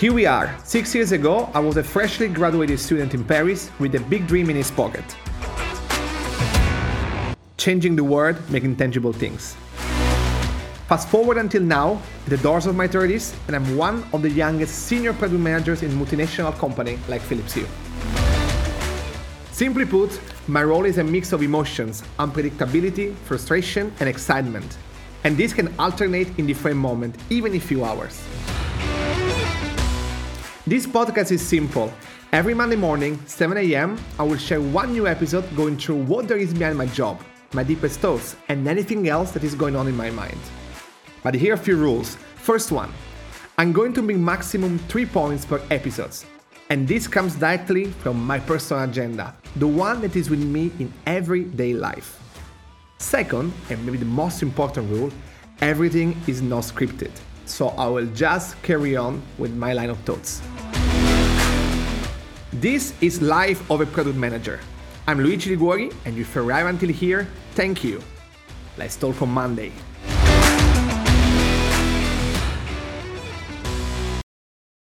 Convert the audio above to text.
Here we are. Six years ago, I was a freshly graduated student in Paris with a big dream in his pocket. Changing the world, making tangible things. Fast forward until now, the doors of my 30s, and I'm one of the youngest senior product managers in multinational company like Philips Hue. Simply put, my role is a mix of emotions, unpredictability, frustration, and excitement. And this can alternate in different moments, even in few hours. This podcast is simple. Every Monday morning, 7 a.m., I will share one new episode going through what there is behind my job, my deepest thoughts, and anything else that is going on in my mind. But here are a few rules. First one, I'm going to bring maximum three points per episode. And this comes directly from my personal agenda, the one that is with me in everyday life. Second, and maybe the most important rule, everything is not scripted so I will just carry on with my line of thoughts. This is Life of a Product Manager. I'm Luigi Liguori, and if you arrive until here, thank you. Let's talk on Monday.